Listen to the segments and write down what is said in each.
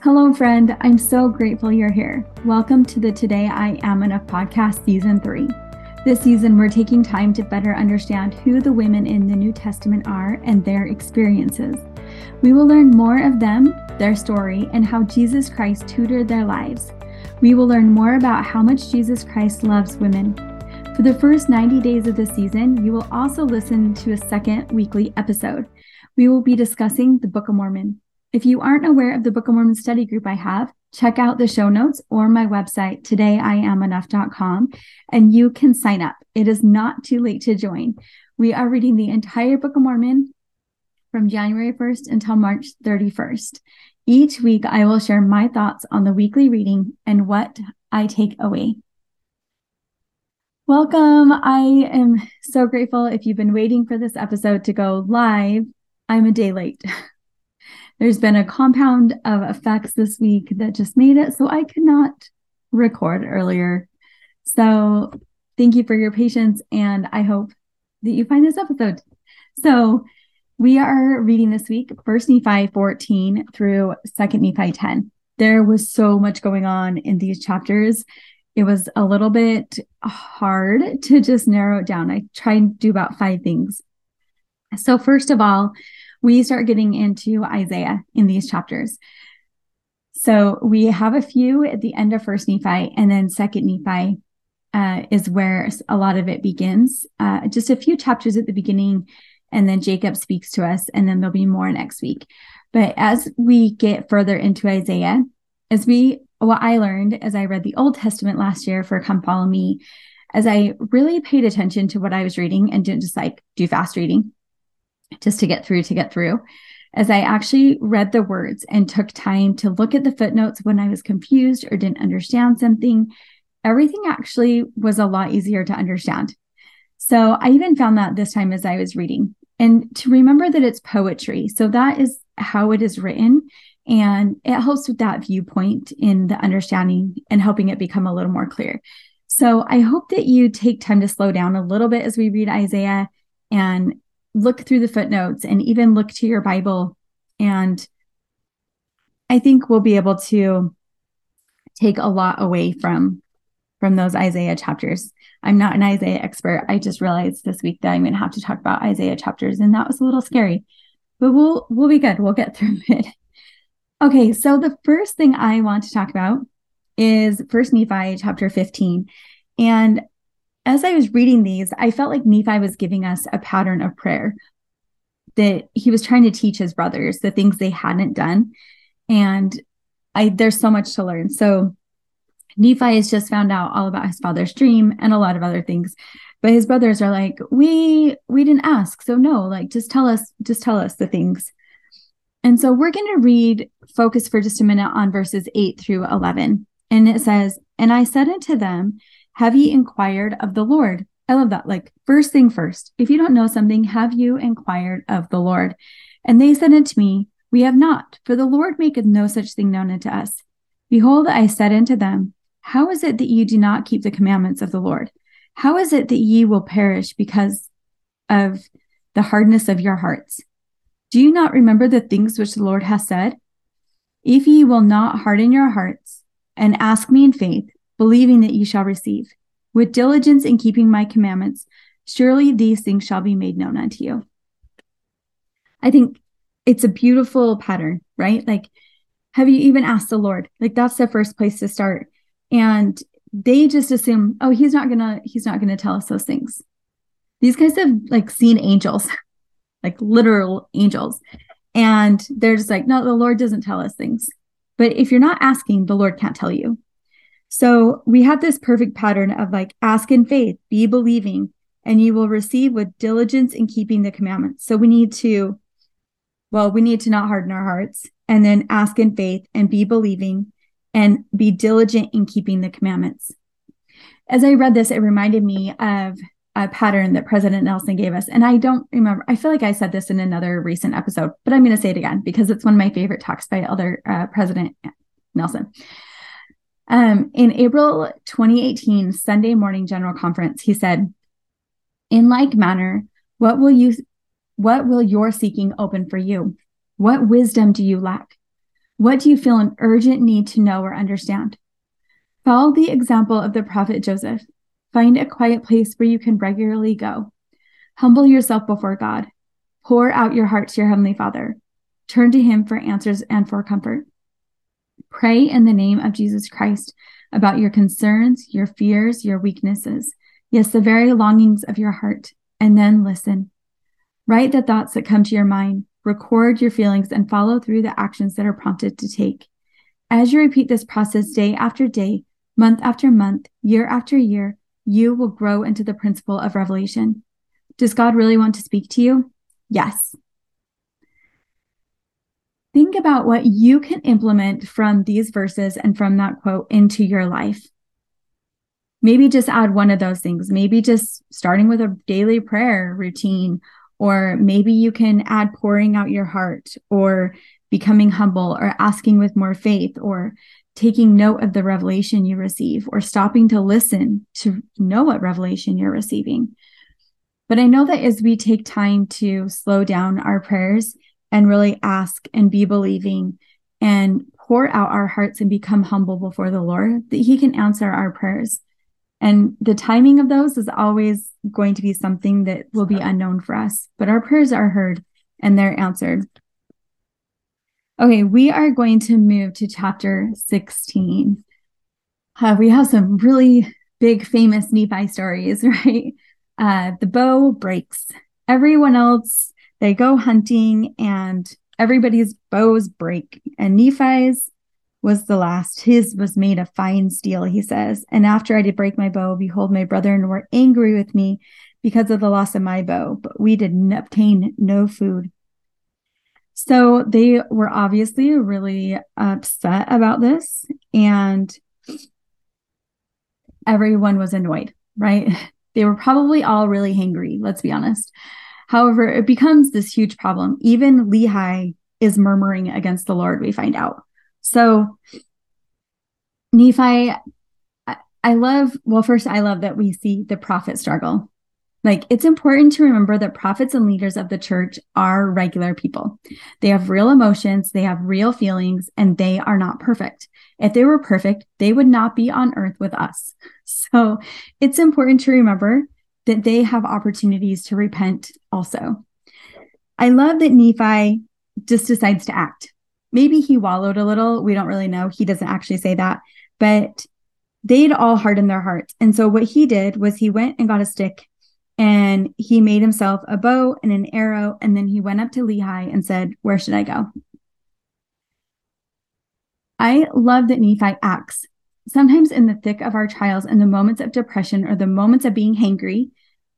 Hello, friend. I'm so grateful you're here. Welcome to the Today I Am Enough podcast, season three. This season, we're taking time to better understand who the women in the New Testament are and their experiences. We will learn more of them, their story, and how Jesus Christ tutored their lives. We will learn more about how much Jesus Christ loves women. For the first 90 days of the season, you will also listen to a second weekly episode. We will be discussing the Book of Mormon. If you aren't aware of the Book of Mormon study group I have, check out the show notes or my website, todayiamenough.com, and you can sign up. It is not too late to join. We are reading the entire Book of Mormon from January 1st until March 31st. Each week, I will share my thoughts on the weekly reading and what I take away. Welcome. I am so grateful if you've been waiting for this episode to go live. I'm a day late. There's been a compound of effects this week that just made it so I could not record earlier. So thank you for your patience, and I hope that you find this episode. So we are reading this week First Nephi 14 through Second Nephi 10. There was so much going on in these chapters. It was a little bit hard to just narrow it down. I tried to do about five things. So, first of all, we start getting into Isaiah in these chapters. So we have a few at the end of First Nephi, and then Second Nephi uh, is where a lot of it begins. Uh, just a few chapters at the beginning, and then Jacob speaks to us, and then there'll be more next week. But as we get further into Isaiah, as we what I learned as I read the Old Testament last year for Come Follow Me, as I really paid attention to what I was reading and didn't just like do fast reading, just to get through to get through as I actually read the words and took time to look at the footnotes when I was confused or didn't understand something, everything actually was a lot easier to understand. So I even found that this time as I was reading and to remember that it's poetry. So that is how it is written. And it helps with that viewpoint in the understanding and helping it become a little more clear. So I hope that you take time to slow down a little bit as we read Isaiah and look through the footnotes and even look to your Bible. And I think we'll be able to take a lot away from from those Isaiah chapters. I'm not an Isaiah expert. I just realized this week that I'm going to have to talk about Isaiah chapters and that was a little scary. But we'll we'll be good. We'll get through it. Okay, so the first thing I want to talk about is First Nephi chapter 15. And as I was reading these, I felt like Nephi was giving us a pattern of prayer that he was trying to teach his brothers the things they hadn't done. And I there's so much to learn. So Nephi has just found out all about his father's dream and a lot of other things. But his brothers are like, we we didn't ask. So no, like just tell us, just tell us the things. And so we're going to read focus for just a minute on verses 8 through 11. And it says, And I said unto them, have ye inquired of the Lord? I love that. Like, first thing first, if you don't know something, have you inquired of the Lord? And they said unto me, We have not, for the Lord maketh no such thing known unto us. Behold, I said unto them, How is it that ye do not keep the commandments of the Lord? How is it that ye will perish because of the hardness of your hearts? Do you not remember the things which the Lord hath said? If ye will not harden your hearts and ask me in faith, believing that ye shall receive. With diligence in keeping my commandments, surely these things shall be made known unto you. I think it's a beautiful pattern, right? Like, have you even asked the Lord? Like, that's the first place to start. And they just assume, oh, he's not gonna, he's not gonna tell us those things. These guys have like seen angels, like literal angels. And they're just like, no, the Lord doesn't tell us things. But if you're not asking, the Lord can't tell you. So we have this perfect pattern of like ask in faith, be believing, and you will receive with diligence in keeping the commandments. So we need to, well, we need to not harden our hearts and then ask in faith and be believing and be diligent in keeping the commandments. As I read this, it reminded me of a pattern that President Nelson gave us. And I don't remember, I feel like I said this in another recent episode, but I'm going to say it again because it's one of my favorite talks by Elder uh, President Nelson. Um, in April 2018 Sunday morning general conference, he said, "In like manner, what will you, what will your seeking open for you? What wisdom do you lack? What do you feel an urgent need to know or understand? Follow the example of the prophet Joseph. Find a quiet place where you can regularly go. Humble yourself before God. Pour out your heart to your Heavenly Father. Turn to Him for answers and for comfort. Pray in the name of Jesus Christ about your concerns, your fears, your weaknesses, yes, the very longings of your heart, and then listen. Write the thoughts that come to your mind, record your feelings, and follow through the actions that are prompted to take. As you repeat this process day after day, month after month, year after year, you will grow into the principle of revelation. Does God really want to speak to you? Yes. Think about what you can implement from these verses and from that quote into your life. Maybe just add one of those things. Maybe just starting with a daily prayer routine, or maybe you can add pouring out your heart, or becoming humble, or asking with more faith, or taking note of the revelation you receive, or stopping to listen to know what revelation you're receiving. But I know that as we take time to slow down our prayers and really ask and be believing and pour out our hearts and become humble before the Lord, that He can answer our prayers. And the timing of those is always going to be something that will be unknown for us, but our prayers are heard and they're answered. Okay, we are going to move to chapter 16. Uh, we have some really big, famous Nephi stories, right? Uh, the bow breaks. Everyone else, they go hunting and everybody's bows break. And Nephi's was the last. His was made of fine steel, he says. And after I did break my bow, behold, my brethren were angry with me because of the loss of my bow, but we did obtain no food. So they were obviously really upset about this, and everyone was annoyed, right? They were probably all really hangry, let's be honest. However, it becomes this huge problem. Even Lehi is murmuring against the Lord, we find out. So, Nephi, I love, well, first, I love that we see the prophet struggle. Like, it's important to remember that prophets and leaders of the church are regular people. They have real emotions, they have real feelings, and they are not perfect. If they were perfect, they would not be on earth with us. So it's important to remember that they have opportunities to repent also. I love that Nephi just decides to act. Maybe he wallowed a little. We don't really know. He doesn't actually say that, but they'd all hardened their hearts. And so what he did was he went and got a stick and he made himself a bow and an arrow. And then he went up to Lehi and said, Where should I go? I love that Nephi acts. Sometimes in the thick of our trials and the moments of depression or the moments of being hangry,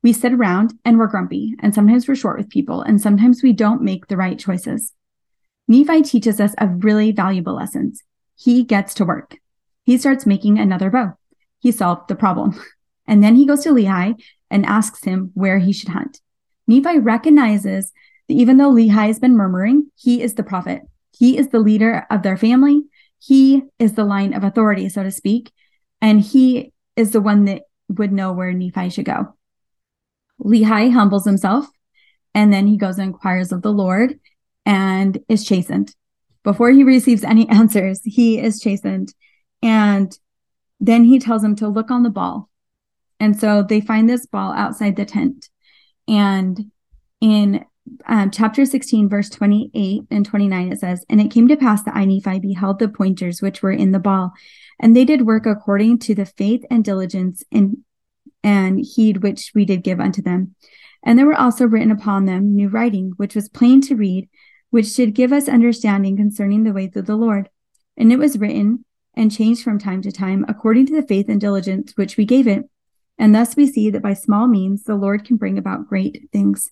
we sit around and we're grumpy, and sometimes we're short with people, and sometimes we don't make the right choices. Nephi teaches us a really valuable lesson. He gets to work. He starts making another bow. He solved the problem. And then he goes to Lehi and asks him where he should hunt. Nephi recognizes that even though Lehi has been murmuring, he is the prophet. He is the leader of their family. He is the line of authority, so to speak, and he is the one that would know where Nephi should go. Lehi humbles himself, and then he goes and inquires of the Lord and is chastened. Before he receives any answers, he is chastened. And then he tells him to look on the ball. And so they find this ball outside the tent. And in um, chapter 16, verse 28 and 29, it says, And it came to pass that I, Nephi, beheld the pointers which were in the ball, and they did work according to the faith and diligence and, and heed which we did give unto them. And there were also written upon them new writing, which was plain to read, which should give us understanding concerning the ways of the Lord. And it was written and changed from time to time according to the faith and diligence which we gave it. And thus we see that by small means the Lord can bring about great things.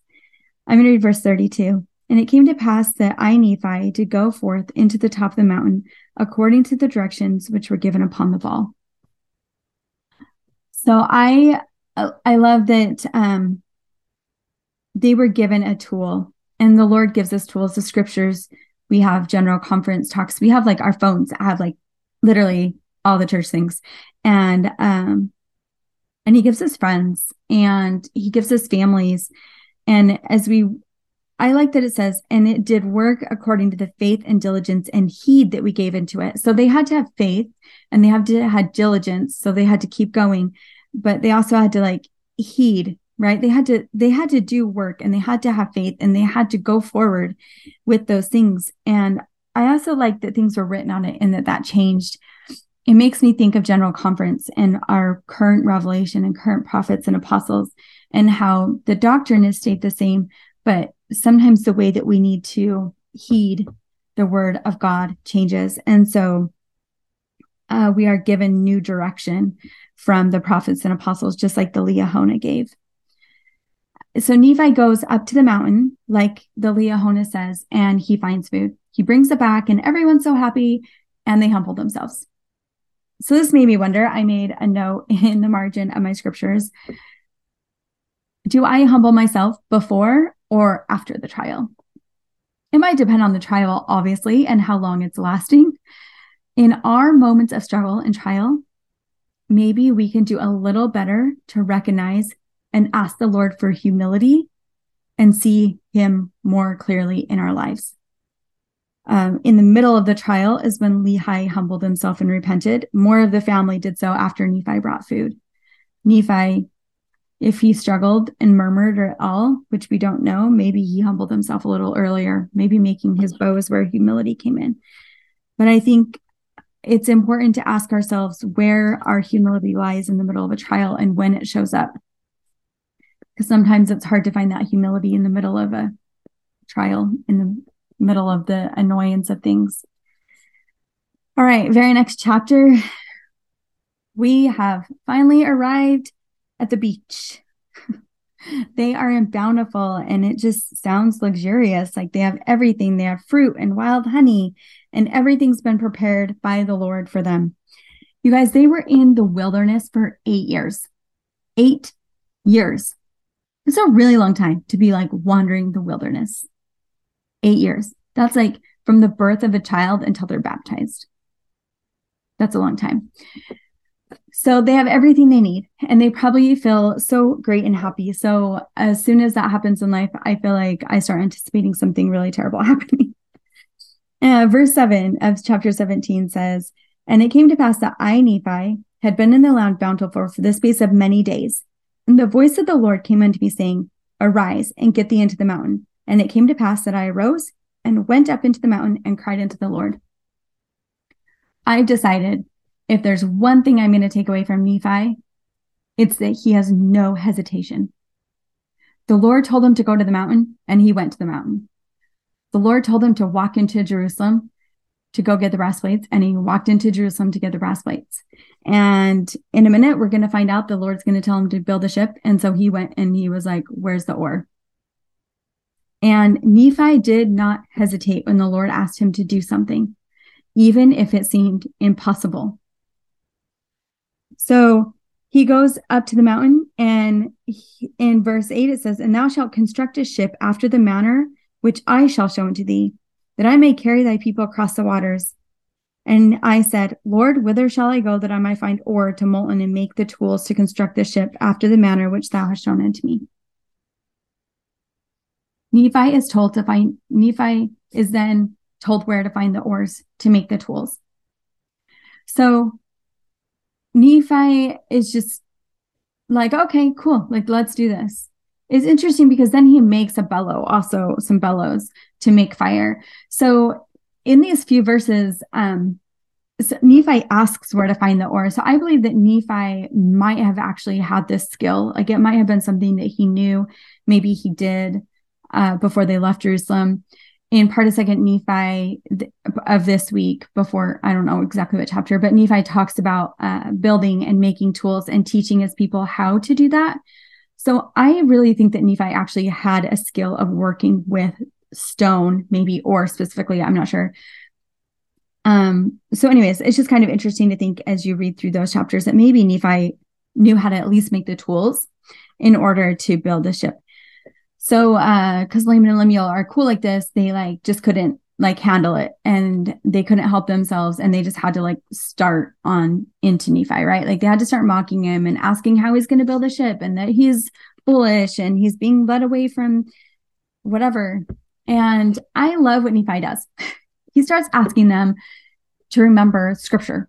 I'm going to read verse 32. And it came to pass that I, Nephi, did go forth into the top of the mountain according to the directions which were given upon the ball. So I I love that um, they were given a tool, and the Lord gives us tools. The scriptures we have general conference talks. We have like our phones I have like literally all the church things, and um, and He gives us friends, and He gives us families, and as we I like that it says, and it did work according to the faith and diligence and heed that we gave into it. So they had to have faith and they have to have diligence. So they had to keep going, but they also had to like heed, right? They had to, they had to do work and they had to have faith and they had to go forward with those things. And I also like that things were written on it and that that changed. It makes me think of General Conference and our current revelation and current prophets and apostles and how the doctrine is stayed the same, but sometimes the way that we need to heed the word of God changes. And so uh, we are given new direction from the prophets and apostles, just like the Liahona gave. So Nephi goes up to the mountain, like the Liahona says, and he finds food. He brings it back, and everyone's so happy, and they humble themselves. So this made me wonder. I made a note in the margin of my scriptures. Do I humble myself before or after the trial. It might depend on the trial, obviously, and how long it's lasting. In our moments of struggle and trial, maybe we can do a little better to recognize and ask the Lord for humility and see Him more clearly in our lives. Um, in the middle of the trial is when Lehi humbled himself and repented. More of the family did so after Nephi brought food. Nephi if he struggled and murmured at all, which we don't know, maybe he humbled himself a little earlier, maybe making his bow is where humility came in. But I think it's important to ask ourselves where our humility lies in the middle of a trial and when it shows up. Because sometimes it's hard to find that humility in the middle of a trial, in the middle of the annoyance of things. All right, very next chapter. We have finally arrived at the beach. they are in Bountiful and it just sounds luxurious. Like they have everything. They have fruit and wild honey, and everything's been prepared by the Lord for them. You guys, they were in the wilderness for eight years. Eight years. It's a really long time to be like wandering the wilderness. Eight years. That's like from the birth of a child until they're baptized. That's a long time. So they have everything they need and they probably feel so great and happy. So as soon as that happens in life, I feel like I start anticipating something really terrible happening. Uh, verse 7 of chapter 17 says, And it came to pass that I, Nephi, had been in the land bountiful for the space of many days. And the voice of the Lord came unto me, saying, Arise and get thee into the mountain. And it came to pass that I arose and went up into the mountain and cried unto the Lord. I've decided if there's one thing I'm going to take away from Nephi, it's that he has no hesitation. The Lord told him to go to the mountain, and he went to the mountain. The Lord told him to walk into Jerusalem to go get the brass plates, and he walked into Jerusalem to get the brass plates. And in a minute, we're going to find out the Lord's going to tell him to build a ship. And so he went and he was like, Where's the ore? And Nephi did not hesitate when the Lord asked him to do something, even if it seemed impossible. So he goes up to the mountain, and he, in verse 8 it says, And thou shalt construct a ship after the manner which I shall show unto thee, that I may carry thy people across the waters. And I said, Lord, whither shall I go that I might find ore to molten and make the tools to construct the ship after the manner which thou hast shown unto me? Nephi is told to find, Nephi is then told where to find the ores to make the tools. So Nephi is just like, okay, cool. Like, let's do this. It's interesting because then he makes a bellow, also some bellows to make fire. So in these few verses, um, so Nephi asks where to find the ore. So I believe that Nephi might have actually had this skill. Like it might have been something that he knew, maybe he did uh, before they left Jerusalem in part of second nephi of this week before i don't know exactly what chapter but nephi talks about uh, building and making tools and teaching his people how to do that. So i really think that nephi actually had a skill of working with stone maybe or specifically i'm not sure. Um so anyways it's just kind of interesting to think as you read through those chapters that maybe nephi knew how to at least make the tools in order to build a ship so uh because Laman and Lemuel are cool like this, they like just couldn't like handle it and they couldn't help themselves and they just had to like start on into Nephi, right? Like they had to start mocking him and asking how he's going to build a ship and that he's foolish and he's being led away from whatever. And I love what Nephi does. he starts asking them to remember scripture,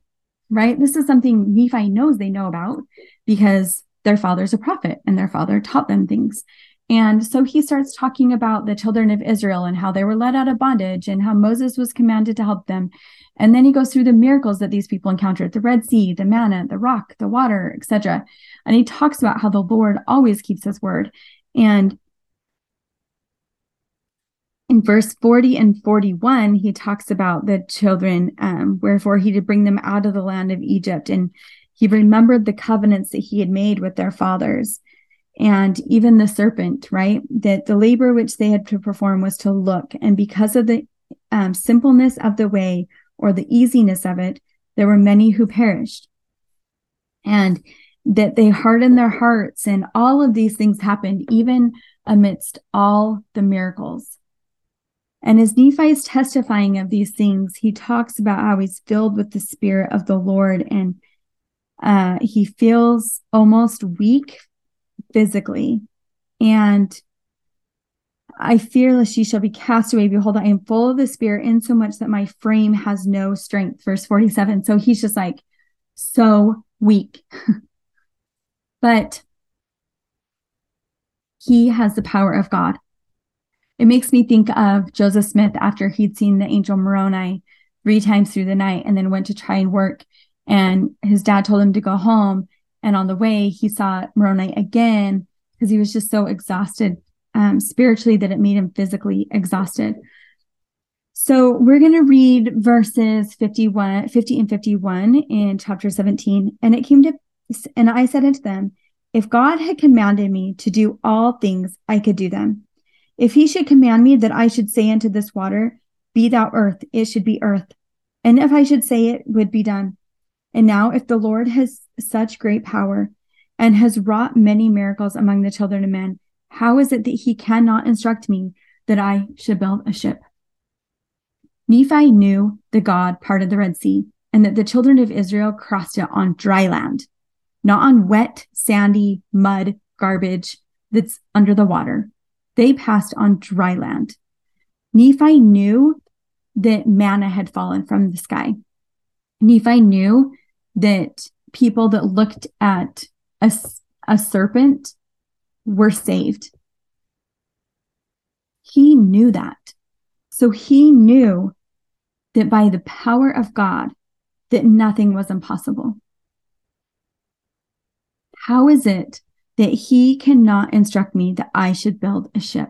right? This is something Nephi knows they know about because their father's a prophet and their father taught them things. And so he starts talking about the children of Israel and how they were led out of bondage and how Moses was commanded to help them. And then he goes through the miracles that these people encountered the Red Sea, the manna, the rock, the water, etc. And he talks about how the Lord always keeps his word. And in verse 40 and 41, he talks about the children, um, wherefore he did bring them out of the land of Egypt. And he remembered the covenants that he had made with their fathers and even the serpent, right? That the labor which they had to perform was to look. And because of the um, simpleness of the way or the easiness of it, there were many who perished. And that they hardened their hearts, and all of these things happened, even amidst all the miracles. And as Nephi is testifying of these things, he talks about how he's filled with the Spirit of the Lord and uh, he feels almost weak physically. And I fear lest she shall be cast away. Behold, I am full of the Spirit, insomuch that my frame has no strength. Verse 47. So he's just like so weak. but he has the power of God. It makes me think of Joseph Smith after he'd seen the angel Moroni three times through the night and then went to try and work. And his dad told him to go home. And on the way, he saw Moroni again because he was just so exhausted um, spiritually that it made him physically exhausted. So we're going to read verses 51, 50 and 51 in chapter 17. And it came to, and I said unto them, if God had commanded me to do all things, I could do them. If he should command me that I should say unto this water, Be thou earth, it should be earth. And if I should say it, would be done. And now, if the Lord has such great power and has wrought many miracles among the children of men, how is it that he cannot instruct me that I should build a ship? Nephi knew the God parted the Red Sea and that the children of Israel crossed it on dry land, not on wet, sandy, mud, garbage that's under the water. They passed on dry land. Nephi knew that manna had fallen from the sky. Nephi knew that people that looked at a, a serpent were saved. He knew that. So he knew that by the power of God, that nothing was impossible. How is it that he cannot instruct me that I should build a ship?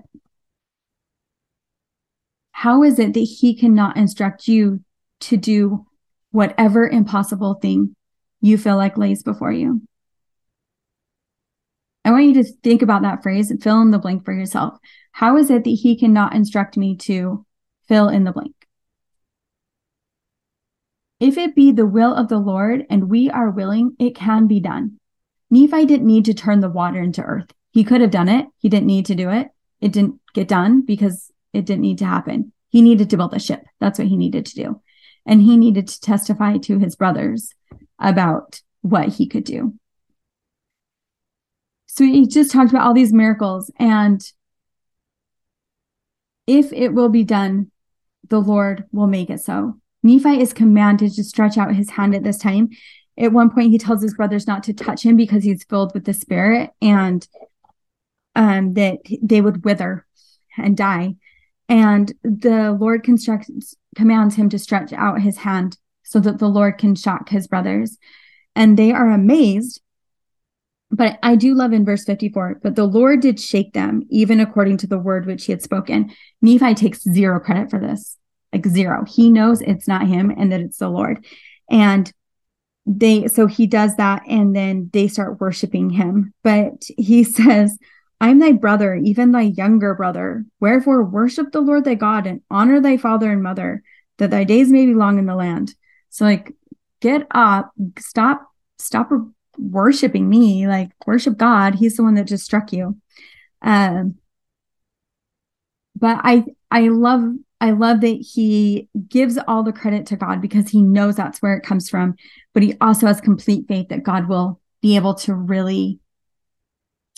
How is it that he cannot instruct you to do whatever impossible thing you feel like lays before you? I want you to think about that phrase and fill in the blank for yourself. How is it that he cannot instruct me to fill in the blank? If it be the will of the Lord and we are willing, it can be done. Nephi didn't need to turn the water into earth. He could have done it. He didn't need to do it. It didn't get done because it didn't need to happen. He needed to build a ship. That's what he needed to do. And he needed to testify to his brothers about what he could do. So he just talked about all these miracles. And if it will be done, the Lord will make it so. Nephi is commanded to stretch out his hand at this time at one point he tells his brothers not to touch him because he's filled with the spirit and um, that they would wither and die and the lord constructs commands him to stretch out his hand so that the lord can shock his brothers. And they are amazed. But i do love in verse 54 but the lord did shake them even according to the word which he had spoken. Nephi takes zero credit for this like zero. He knows it's not him and that it's the lord. And they so he does that and then they start worshiping him. But he says i'm thy brother even thy younger brother. Wherefore worship the lord thy god and honor thy father and mother that thy days may be long in the land so like get up stop stop worshiping me like worship god. He's the one that just struck you. Um but i i love I love that he gives all the credit to God because he knows that's where it comes from, but he also has complete faith that God will be able to really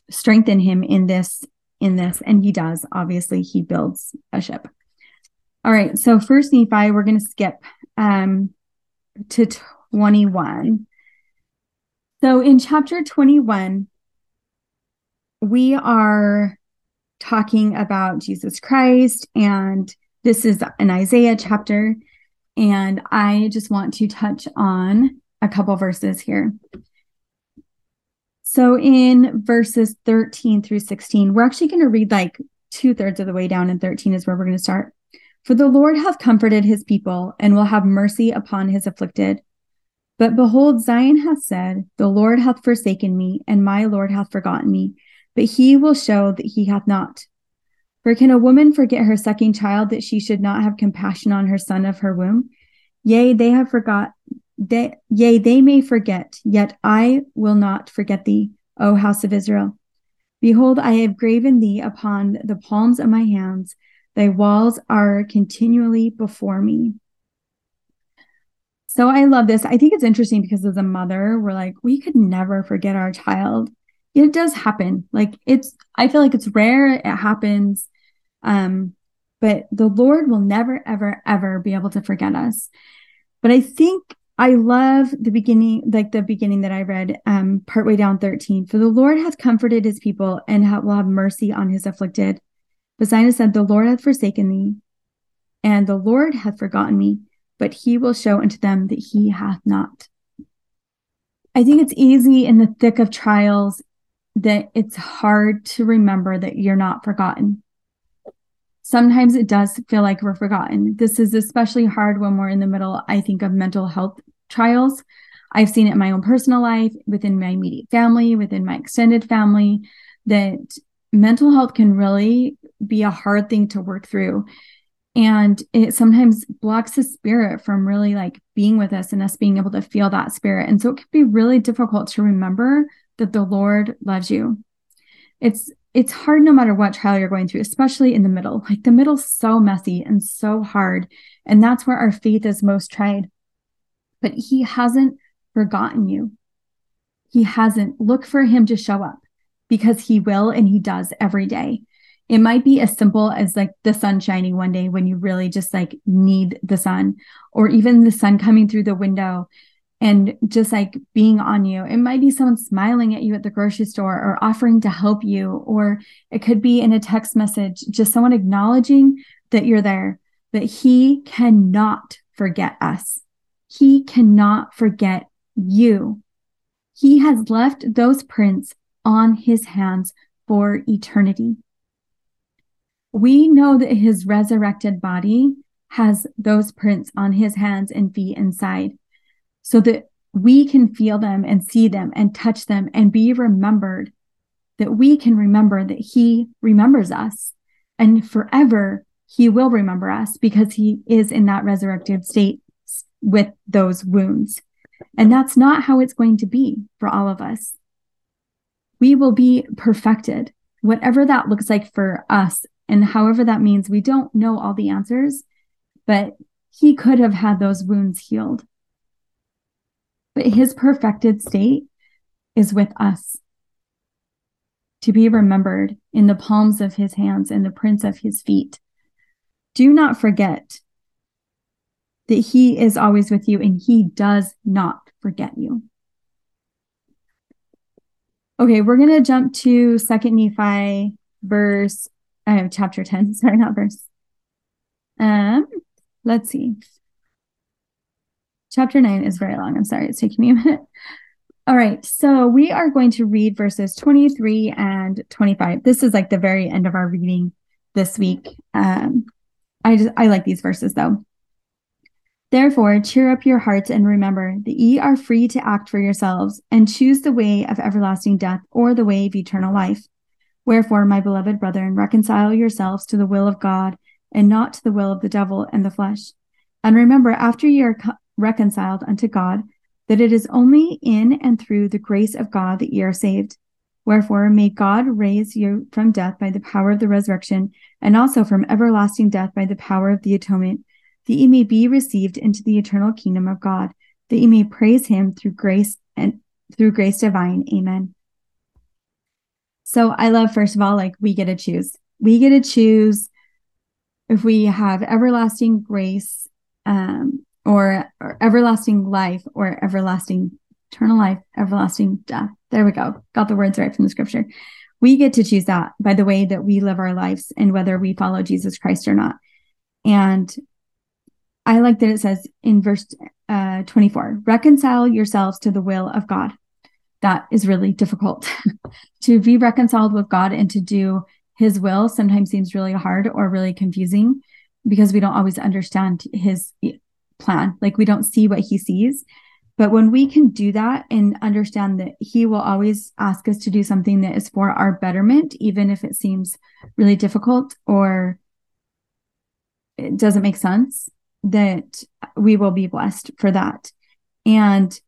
strengthen him in this in this, and he does. Obviously, he builds a ship. All right, so first Nephi, we're going to skip um, to 21. So in chapter 21, we are talking about Jesus Christ, and this is an Isaiah chapter. And I just want to touch on a couple verses here. So in verses 13 through 16, we're actually going to read like two thirds of the way down, and 13 is where we're going to start. For the Lord hath comforted his people and will have mercy upon his afflicted. But behold, Zion hath said, The Lord hath forsaken me, and my Lord hath forgotten me. But he will show that he hath not. For can a woman forget her sucking child that she should not have compassion on her son of her womb? Yea, they have forgot. They, yea, they may forget, yet I will not forget thee, O house of Israel. Behold, I have graven thee upon the palms of my hands. Thy walls are continually before me. So I love this. I think it's interesting because as a mother, we're like, we could never forget our child. It does happen. Like it's, I feel like it's rare. It happens. Um, but the Lord will never, ever, ever be able to forget us. But I think I love the beginning, like the beginning that I read, um, partway down 13. For the Lord hath comforted his people and will have mercy on his afflicted. Zion said, The Lord hath forsaken thee, and the Lord hath forgotten me but he will show unto them that he hath not. I think it's easy in the thick of trials that it's hard to remember that you're not forgotten. Sometimes it does feel like we're forgotten. This is especially hard when we're in the middle, I think, of mental health trials. I've seen it in my own personal life, within my immediate family, within my extended family, that mental health can really be a hard thing to work through. And it sometimes blocks the spirit from really like being with us and us being able to feel that spirit. And so it can be really difficult to remember that the lord loves you. It's it's hard no matter what trial you're going through especially in the middle. Like the middle's so messy and so hard and that's where our faith is most tried. But he hasn't forgotten you. He hasn't. Look for him to show up because he will and he does every day it might be as simple as like the sun shining one day when you really just like need the sun, or even the sun coming through the window and just like being on you. It might be someone smiling at you at the grocery store or offering to help you, or it could be in a text message, just someone acknowledging that you're there, that He cannot forget us. He cannot forget you. He has left those prints on His hands for eternity we know that his resurrected body has those prints on his hands and feet inside so that we can feel them and see them and touch them and be remembered that we can remember that he remembers us and forever he will remember us because he is in that resurrected state with those wounds. And that's not how it's going to be for all of us. We will be perfected whatever that looks like for us and however that means, we don't know all the answers, but he could have had those wounds healed. But his perfected state is with us to be remembered in the palms of his hands and the prints of his feet. Do not forget that he is always with you and he does not forget you. Okay, we're going to jump to Second Nephi verse Have chapter 10, sorry, not verse. Um, let's see. Chapter 9 is very long. I'm sorry, it's taking me a minute. All right, so we are going to read verses 23 and 25. This is like the very end of our reading this week. Um, I just I like these verses though. Therefore, cheer up your hearts and remember that ye are free to act for yourselves and choose the way of everlasting death or the way of eternal life. Wherefore, my beloved brethren, reconcile yourselves to the will of God and not to the will of the devil and the flesh. And remember, after ye are co- reconciled unto God, that it is only in and through the grace of God that ye are saved. Wherefore, may God raise you from death by the power of the resurrection, and also from everlasting death by the power of the atonement, that ye may be received into the eternal kingdom of God, that ye may praise him through grace and through grace divine. Amen. So I love, first of all, like we get to choose. We get to choose if we have everlasting grace um, or, or everlasting life or everlasting eternal life, everlasting death. There we go. Got the words right from the scripture. We get to choose that by the way that we live our lives and whether we follow Jesus Christ or not. And I like that it says in verse uh, 24 reconcile yourselves to the will of God. That is really difficult. to be reconciled with God and to do his will sometimes seems really hard or really confusing because we don't always understand his plan. Like we don't see what he sees. But when we can do that and understand that he will always ask us to do something that is for our betterment, even if it seems really difficult or it doesn't make sense, that we will be blessed for that. And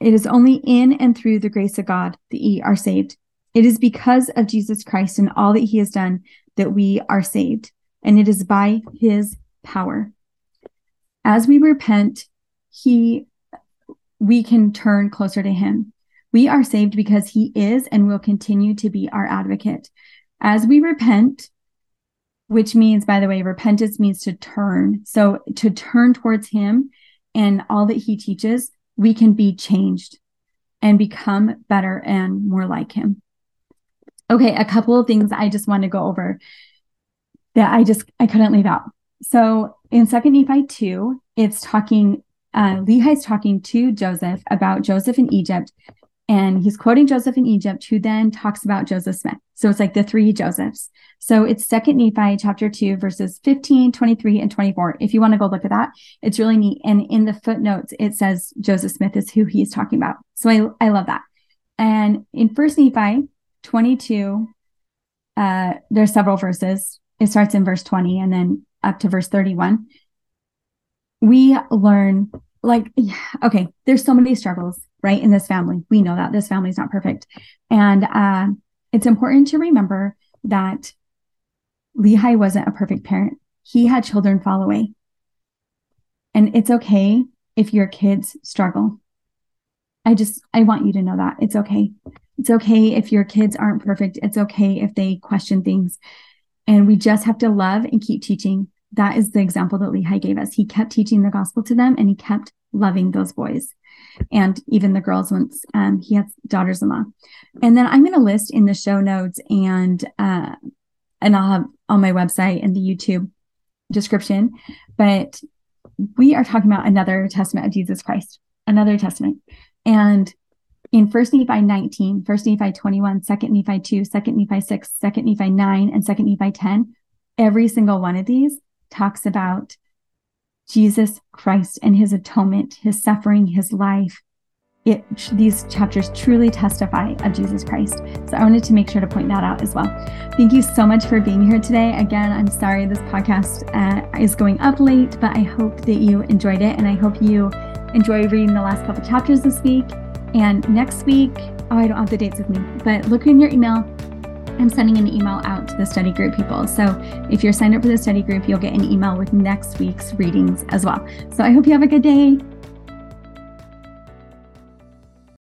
it is only in and through the grace of God that we are saved. It is because of Jesus Christ and all that he has done that we are saved. And it is by his power. As we repent, he we can turn closer to him. We are saved because he is and will continue to be our advocate. As we repent, which means, by the way, repentance means to turn. So to turn towards Him and all that He teaches, we can be changed and become better and more like Him. Okay, a couple of things I just want to go over that I just I couldn't leave out. So in Second Nephi two, it's talking. Uh, Lehi's talking to Joseph about Joseph in Egypt and he's quoting Joseph in Egypt, who then talks about Joseph Smith. So it's like the three Josephs. So it's Second Nephi chapter 2, verses 15, 23, and 24. If you want to go look at that, it's really neat. And in the footnotes, it says Joseph Smith is who he's talking about. So I, I love that. And in First Nephi 22, uh, there's several verses. It starts in verse 20 and then up to verse 31. We learn like okay there's so many struggles right in this family. We know that this family is not perfect. And uh, it's important to remember that lehi wasn't a perfect parent. He had children fall away. And it's okay if your kids struggle. I just i want you to know that. It's okay. It's okay if your kids aren't perfect. It's okay if they question things. And we just have to love and keep teaching. That is the example that Lehi gave us. He kept teaching the gospel to them and he kept loving those boys and even the girls once um, he has daughters-in-law. And then I'm going to list in the show notes and uh, and I'll have on my website and the YouTube description. But we are talking about another testament of Jesus Christ, another testament. And in First Nephi 19, First Nephi 21, Second Nephi 2, Second Nephi 6, Second Nephi 9, and Second Nephi 10, every single one of these talks about Jesus Christ and his atonement, his suffering, his life. It, these chapters truly testify of Jesus Christ. So I wanted to make sure to point that out as well. Thank you so much for being here today. Again, I'm sorry this podcast uh, is going up late, but I hope that you enjoyed it and I hope you enjoy reading the last couple chapters this week. And next week, oh, I don't have the dates with me, but look in your email I'm sending an email out to the study group people. So if you're signed up for the study group, you'll get an email with next week's readings as well. So I hope you have a good day.